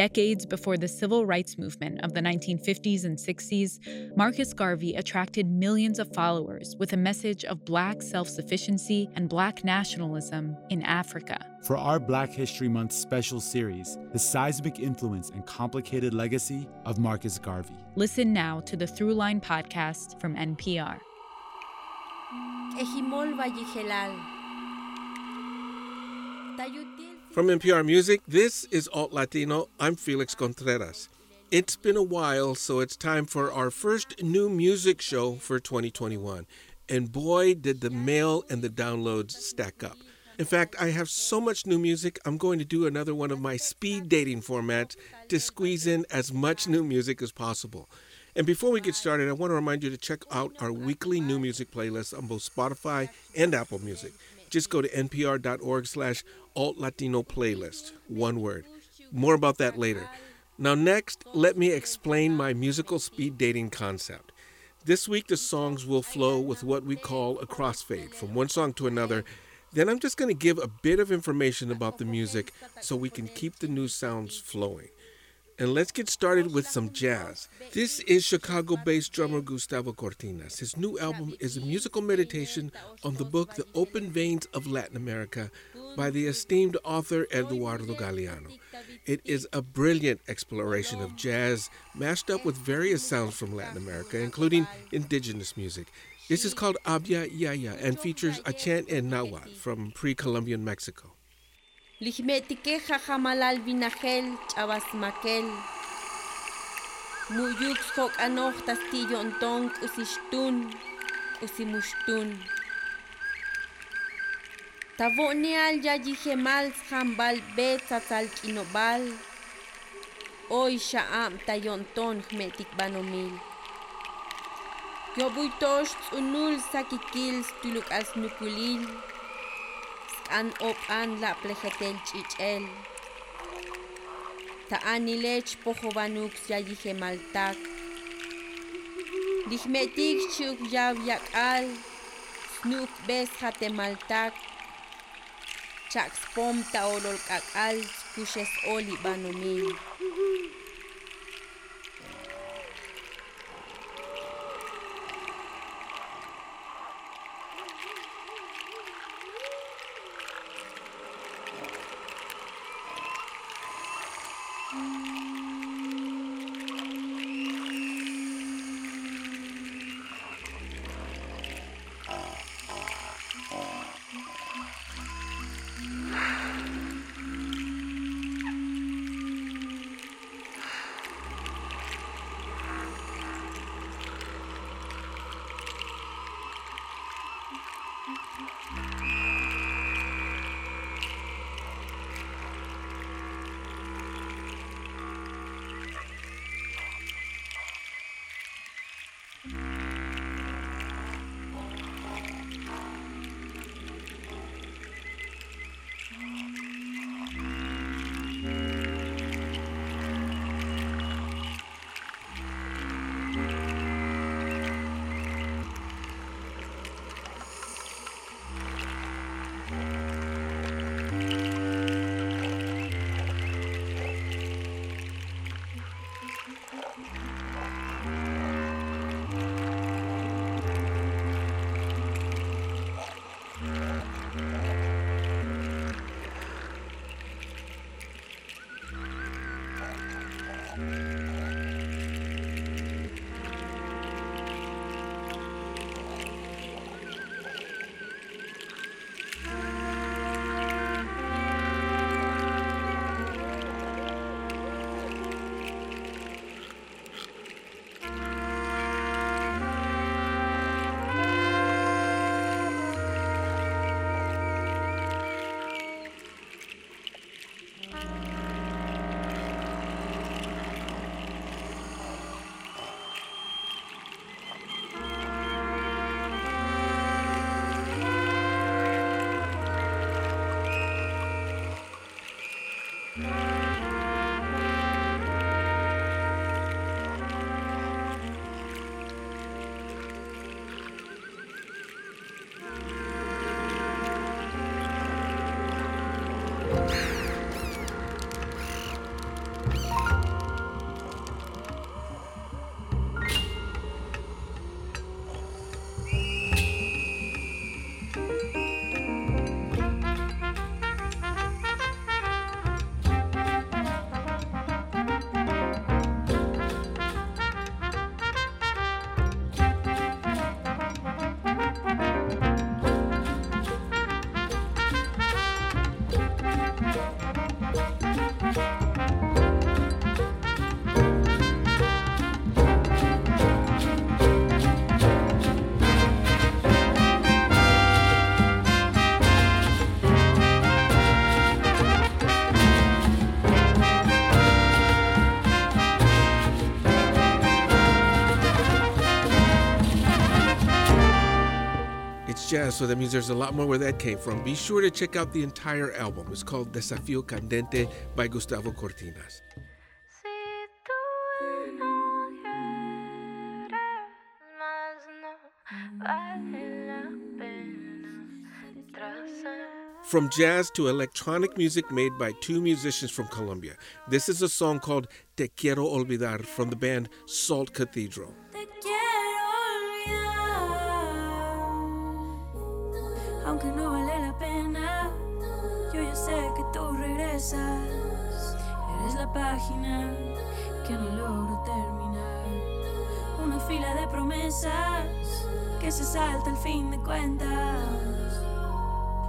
Decades before the civil rights movement of the 1950s and 60s, Marcus Garvey attracted millions of followers with a message of Black self sufficiency and Black nationalism in Africa. For our Black History Month special series, the seismic influence and complicated legacy of Marcus Garvey. Listen now to the Throughline podcast from NPR. From NPR Music, this is Alt Latino. I'm Felix Contreras. It's been a while, so it's time for our first new music show for 2021. And boy, did the mail and the downloads stack up. In fact, I have so much new music, I'm going to do another one of my speed dating formats to squeeze in as much new music as possible. And before we get started, I want to remind you to check out our weekly new music playlist on both Spotify and Apple Music. Just go to npr.org slash alt Latino playlist. One word. More about that later. Now, next, let me explain my musical speed dating concept. This week, the songs will flow with what we call a crossfade from one song to another. Then I'm just going to give a bit of information about the music so we can keep the new sounds flowing. And let's get started with some jazz. This is Chicago based drummer Gustavo Cortinas. His new album is a musical meditation on the book The Open Veins of Latin America by the esteemed author Eduardo Galeano. It is a brilliant exploration of jazz mashed up with various sounds from Latin America, including indigenous music. This is called Abya Yala and features a chant in Nahuatl from pre Columbian Mexico. Usishtun, usimushtun. Tavonial Tavone al yajihemal jambal betzatzal kinobal. Hoy sha'am tayonton jmetikbanomil. Yobuitosh unul sakikil tuluk as nukulil. An op an la plejetel chichel. Ta'anilech pojovanuk yajihemaltak. Dijmetik chuk yav yak al. Snuk bes hatemaltak chakspom taololkakal kuxes oli banomili jazz, so that means there's a lot more where that came from. Be sure to check out the entire album. It's called Desafío Candente by Gustavo Cortinas. From jazz to electronic music made by two musicians from Colombia. This is a song called Te Quiero Olvidar from the band Salt Cathedral. Eres la página que no logro terminar. Una fila de promesas que se salta al fin de cuentas.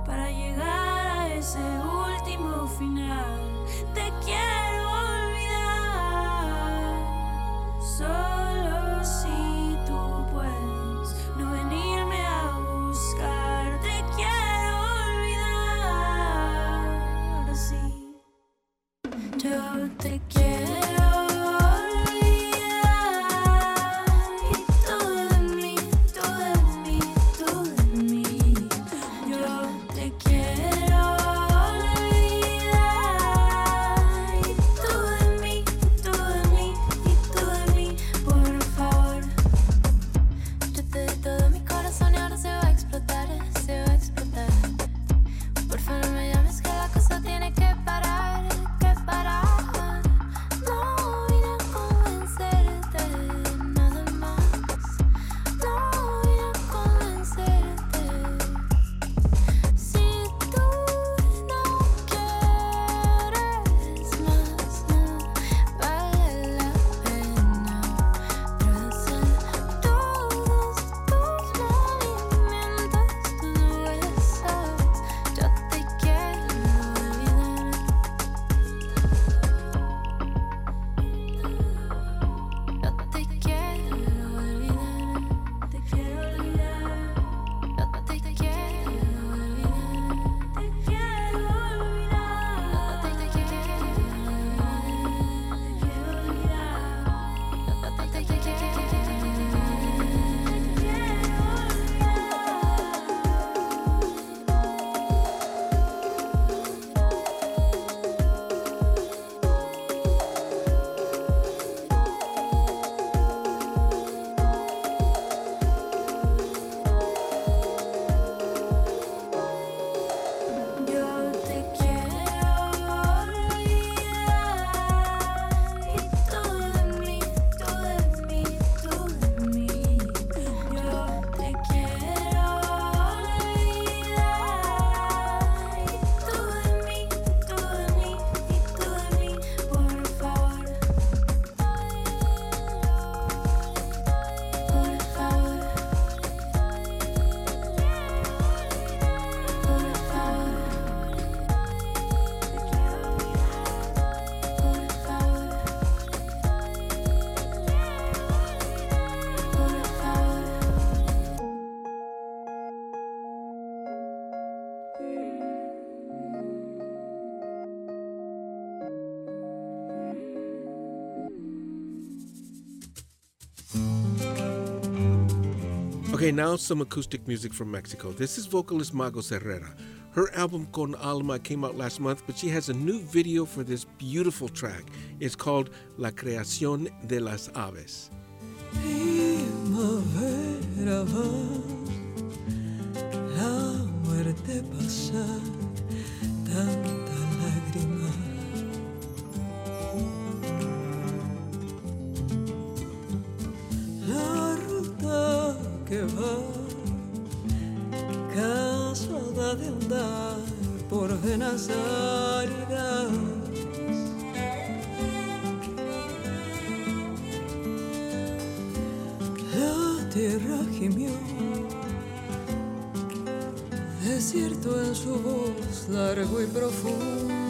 Para llegar a ese último final, te quiero olvidar. Solo si tú puedes yo Okay, now some acoustic music from Mexico. This is vocalist Magos Herrera. Her album Con Alma came out last month, but she has a new video for this beautiful track. It's called La Creación de las Aves. Que va, cansada de andar por venas áridas. La tierra gimió, desierto en su voz largo y profundo.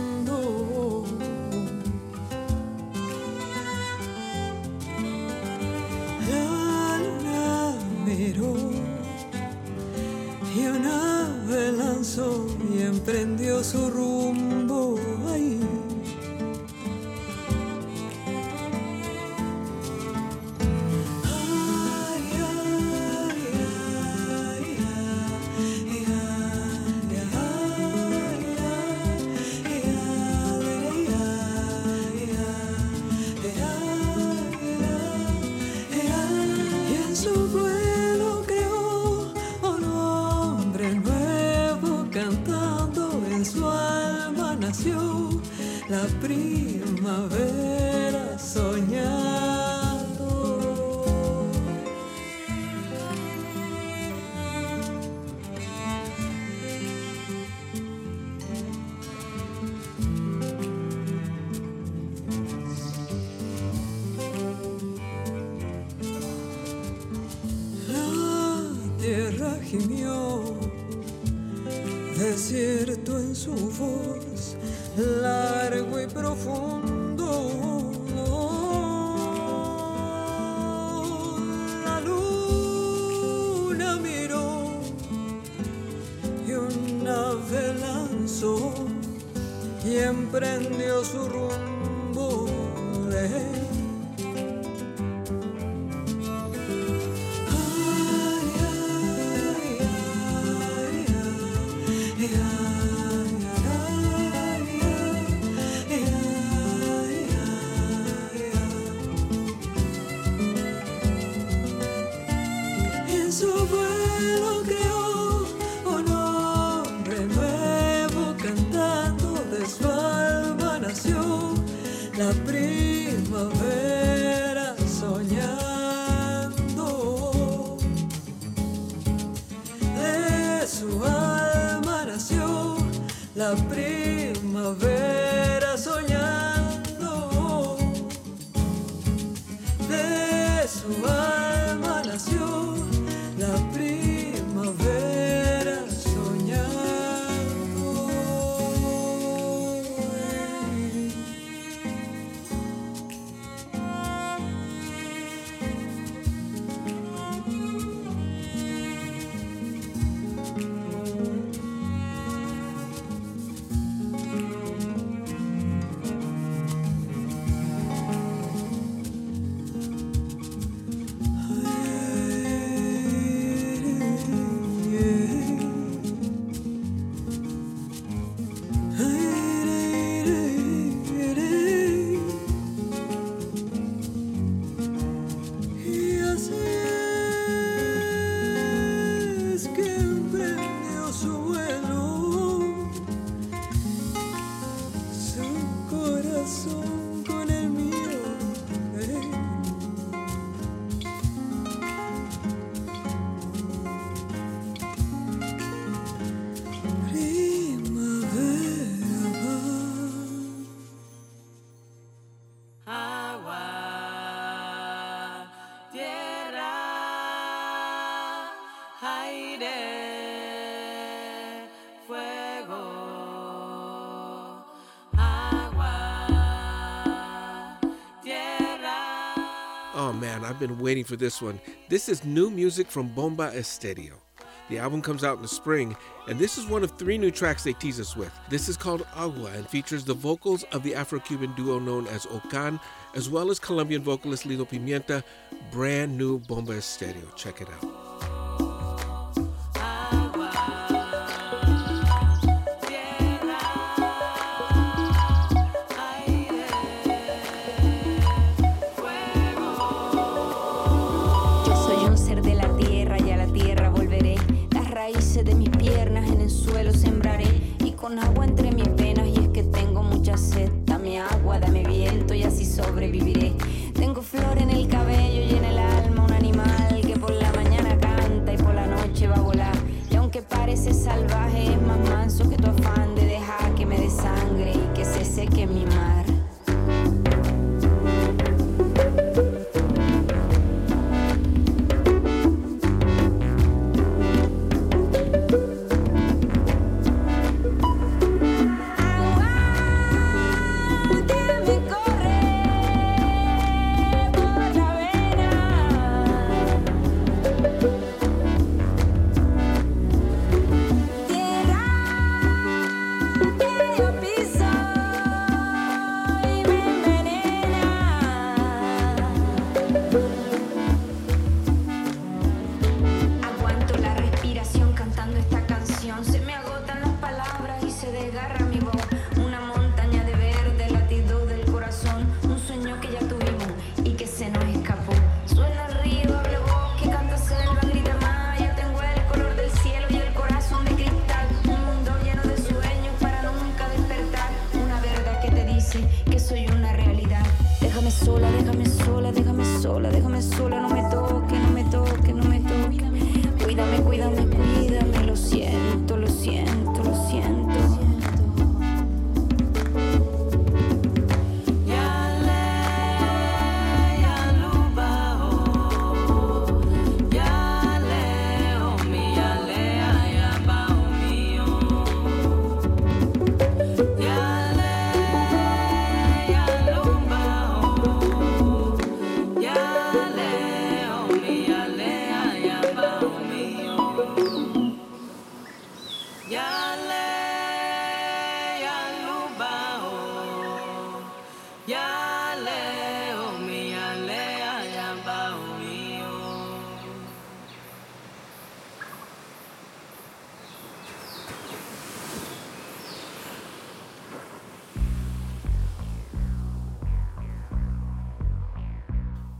Y emprendió su rumbo. Been waiting for this one. This is new music from Bomba Estéreo. The album comes out in the spring, and this is one of three new tracks they tease us with. This is called Agua and features the vocals of the Afro Cuban duo known as Okan, as well as Colombian vocalist Lido Pimienta. Brand new Bomba Estéreo. Check it out.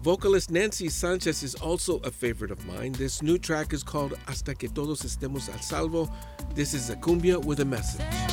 Vocalist Nancy Sanchez is also a favorite of mine. This new track is called Hasta que todos estemos al salvo. This is a cumbia with a message.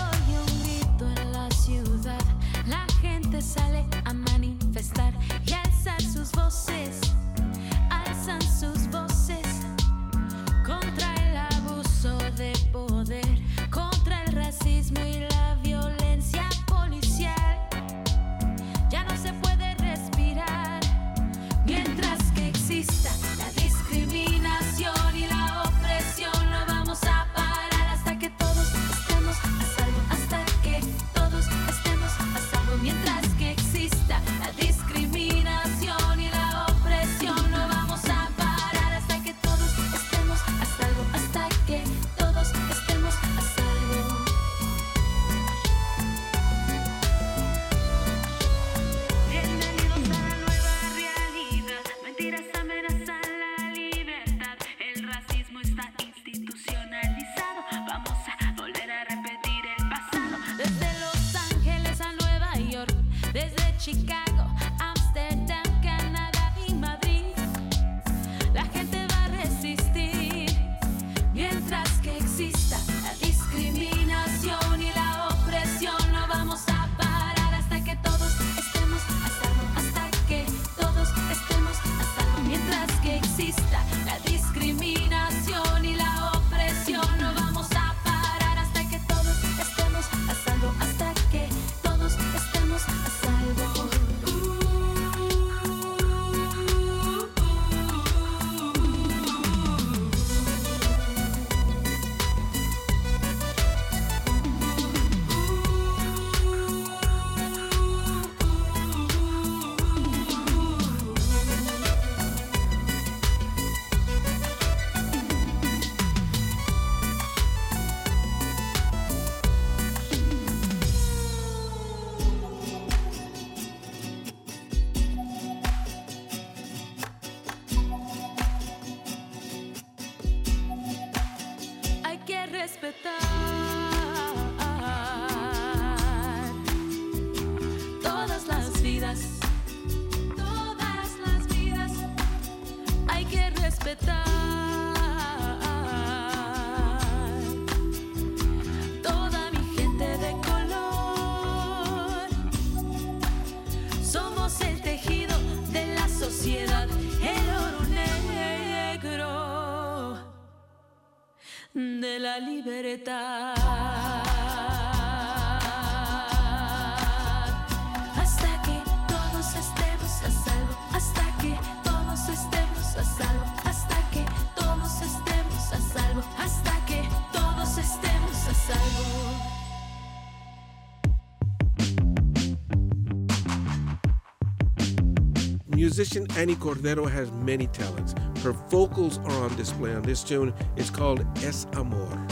Musician Ani Cordero has many talents. Her vocals are on display on this tune. It's called Es Amor.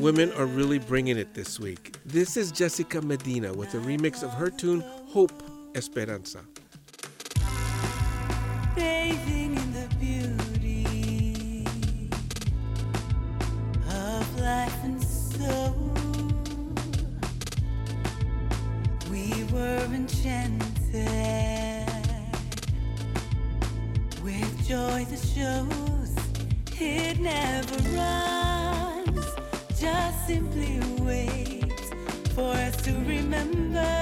Women are really bringing it this week. This is Jessica Medina with a remix of her tune Hope Esperanza. bathing in the beauty of life and soul. We were enchanted with joy that shows it never runs, remember.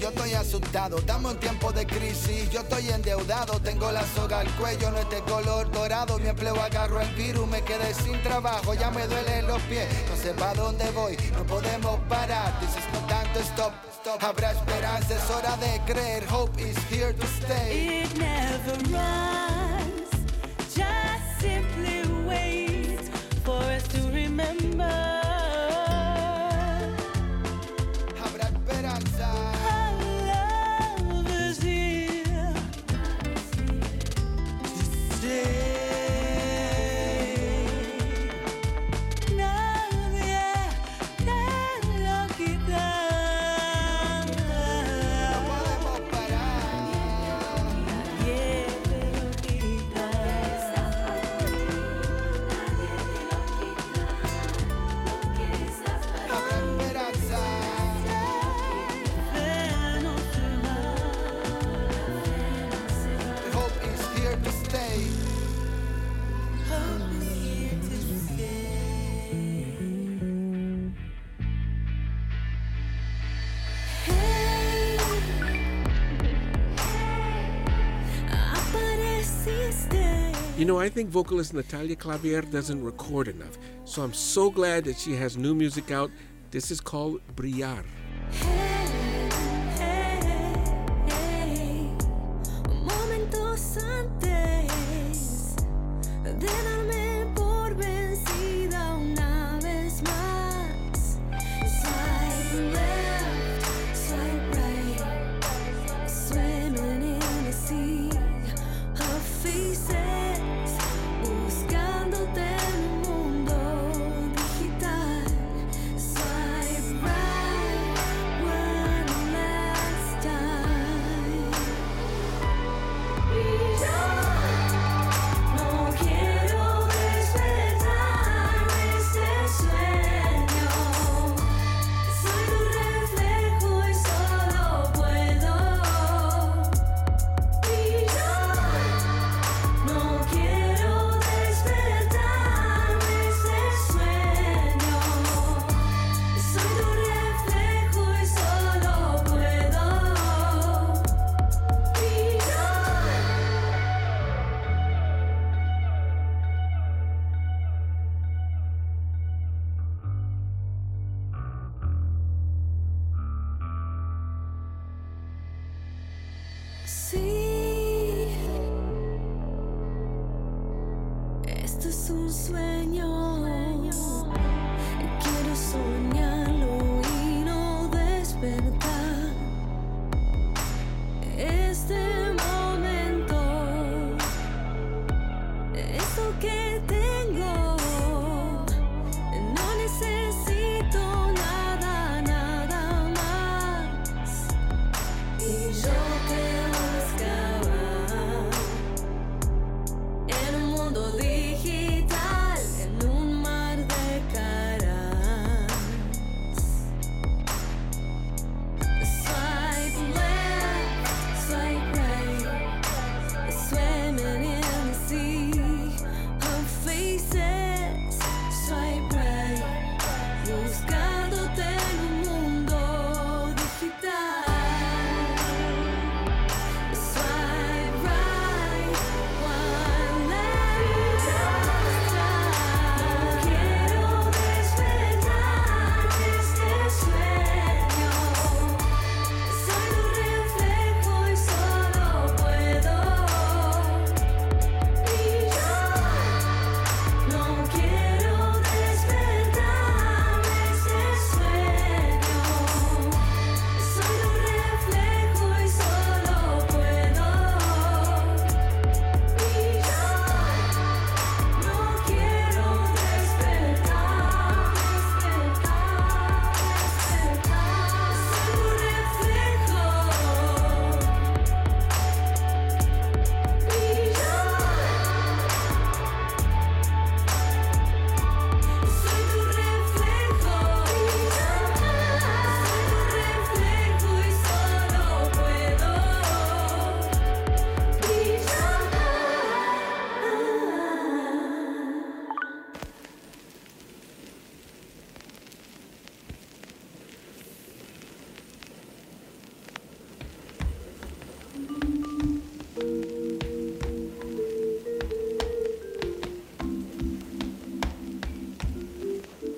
Yo estoy asustado, estamos en tiempo de crisis, yo estoy endeudado, tengo la soga al cuello, no es de color dorado, mi empleo agarro el virus, me quedé sin trabajo, ya me duelen los pies, no sé para dónde voy, no podemos parar, this is no time to stop, stop. habrá esperanza, es hora de creer, hope is here to stay. It never runs, You know, I think vocalist Natalia Clavier doesn't record enough, so I'm so glad that she has new music out. This is called Brillar.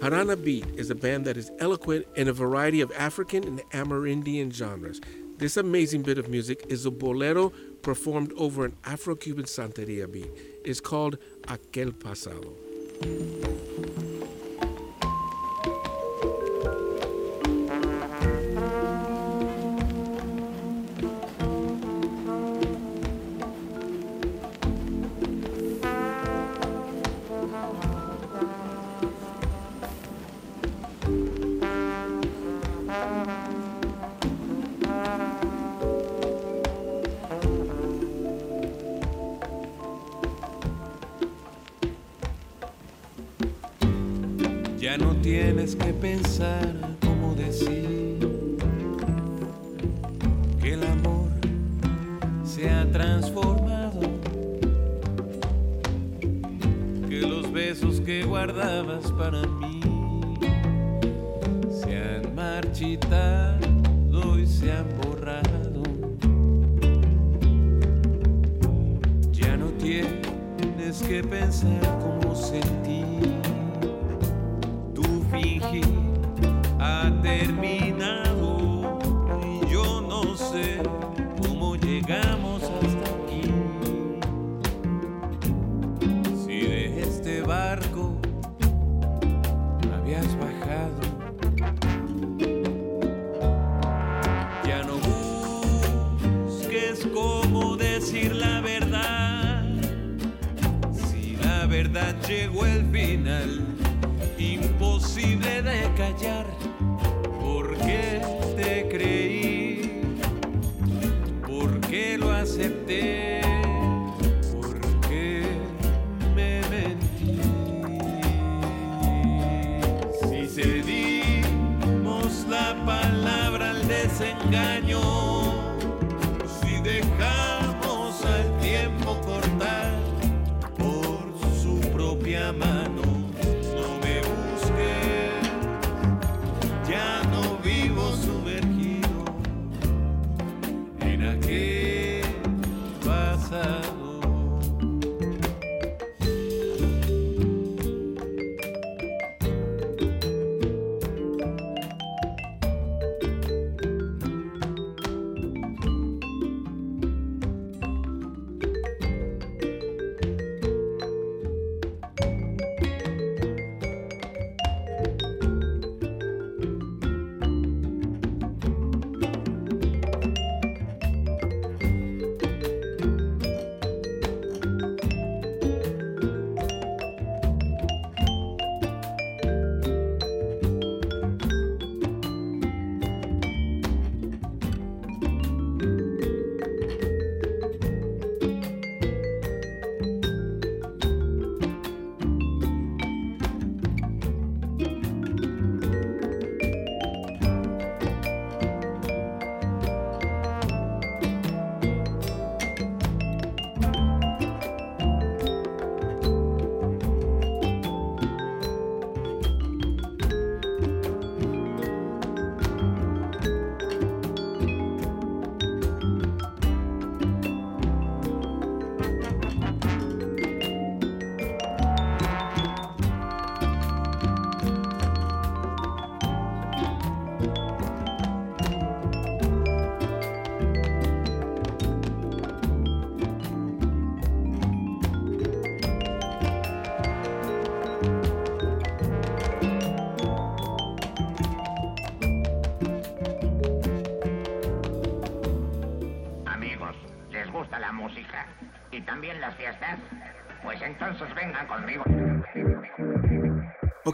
Harana Beat is a band that is eloquent in a variety of African and Amerindian genres. This amazing bit of music is a bolero performed over an Afro Cuban Santeria beat. It's called Aquel Pasado. Ya no tienes que pensar cómo decir que el amor se ha transformado, que los besos que guardabas para mí se han marchitado y se han borrado. Ya no tienes que pensar cómo sentir terminado y yo no sé cómo llegamos hasta aquí. Si de este barco habías bajado, ya no busques cómo decir la verdad. Si la verdad llegó al final engaño.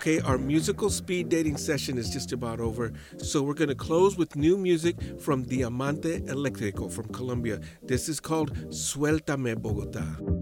Okay, our musical speed dating session is just about over, so we're going to close with new music from Diamante Eléctrico from Colombia. This is called Suéltame Bogotá.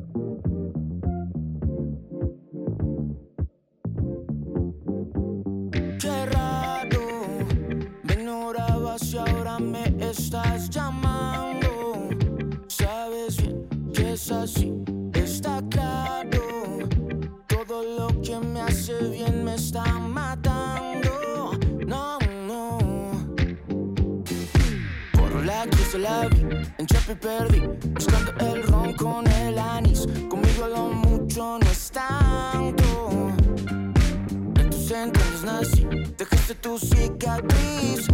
Chapi perdí, buscando el ron con el anís. Conmigo lo mucho no es tanto. En tus entrañas nací, dejaste tu cicatriz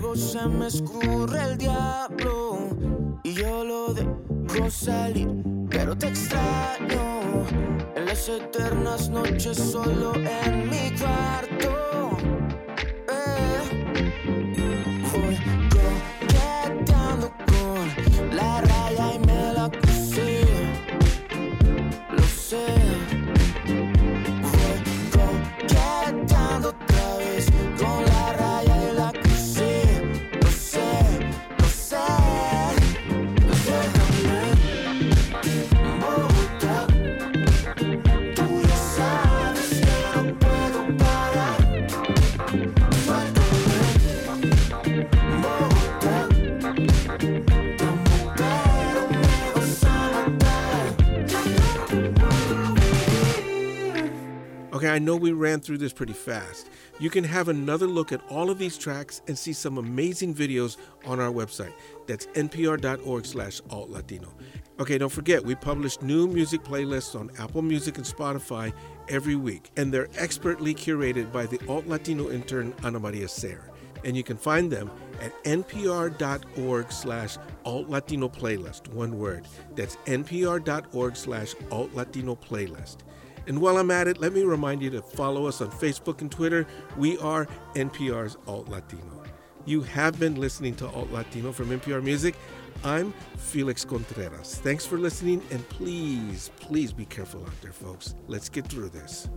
que llego se me escurre el diablo y yo lo dejo salir, pero te extraño en las eternas noches solo en mi cuarto. Okay, I know we ran through this pretty fast. You can have another look at all of these tracks and see some amazing videos on our website. That's npr.org slash altlatino. Okay, don't forget, we publish new music playlists on Apple Music and Spotify every week, and they're expertly curated by the Alt Latino intern Ana Maria Ser. And you can find them at npr.org slash alt latino playlist. One word. That's npr.org slash alt latino playlist. And while I'm at it, let me remind you to follow us on Facebook and Twitter. We are NPR's Alt Latino. You have been listening to Alt Latino from NPR Music. I'm Felix Contreras. Thanks for listening, and please, please be careful out there, folks. Let's get through this.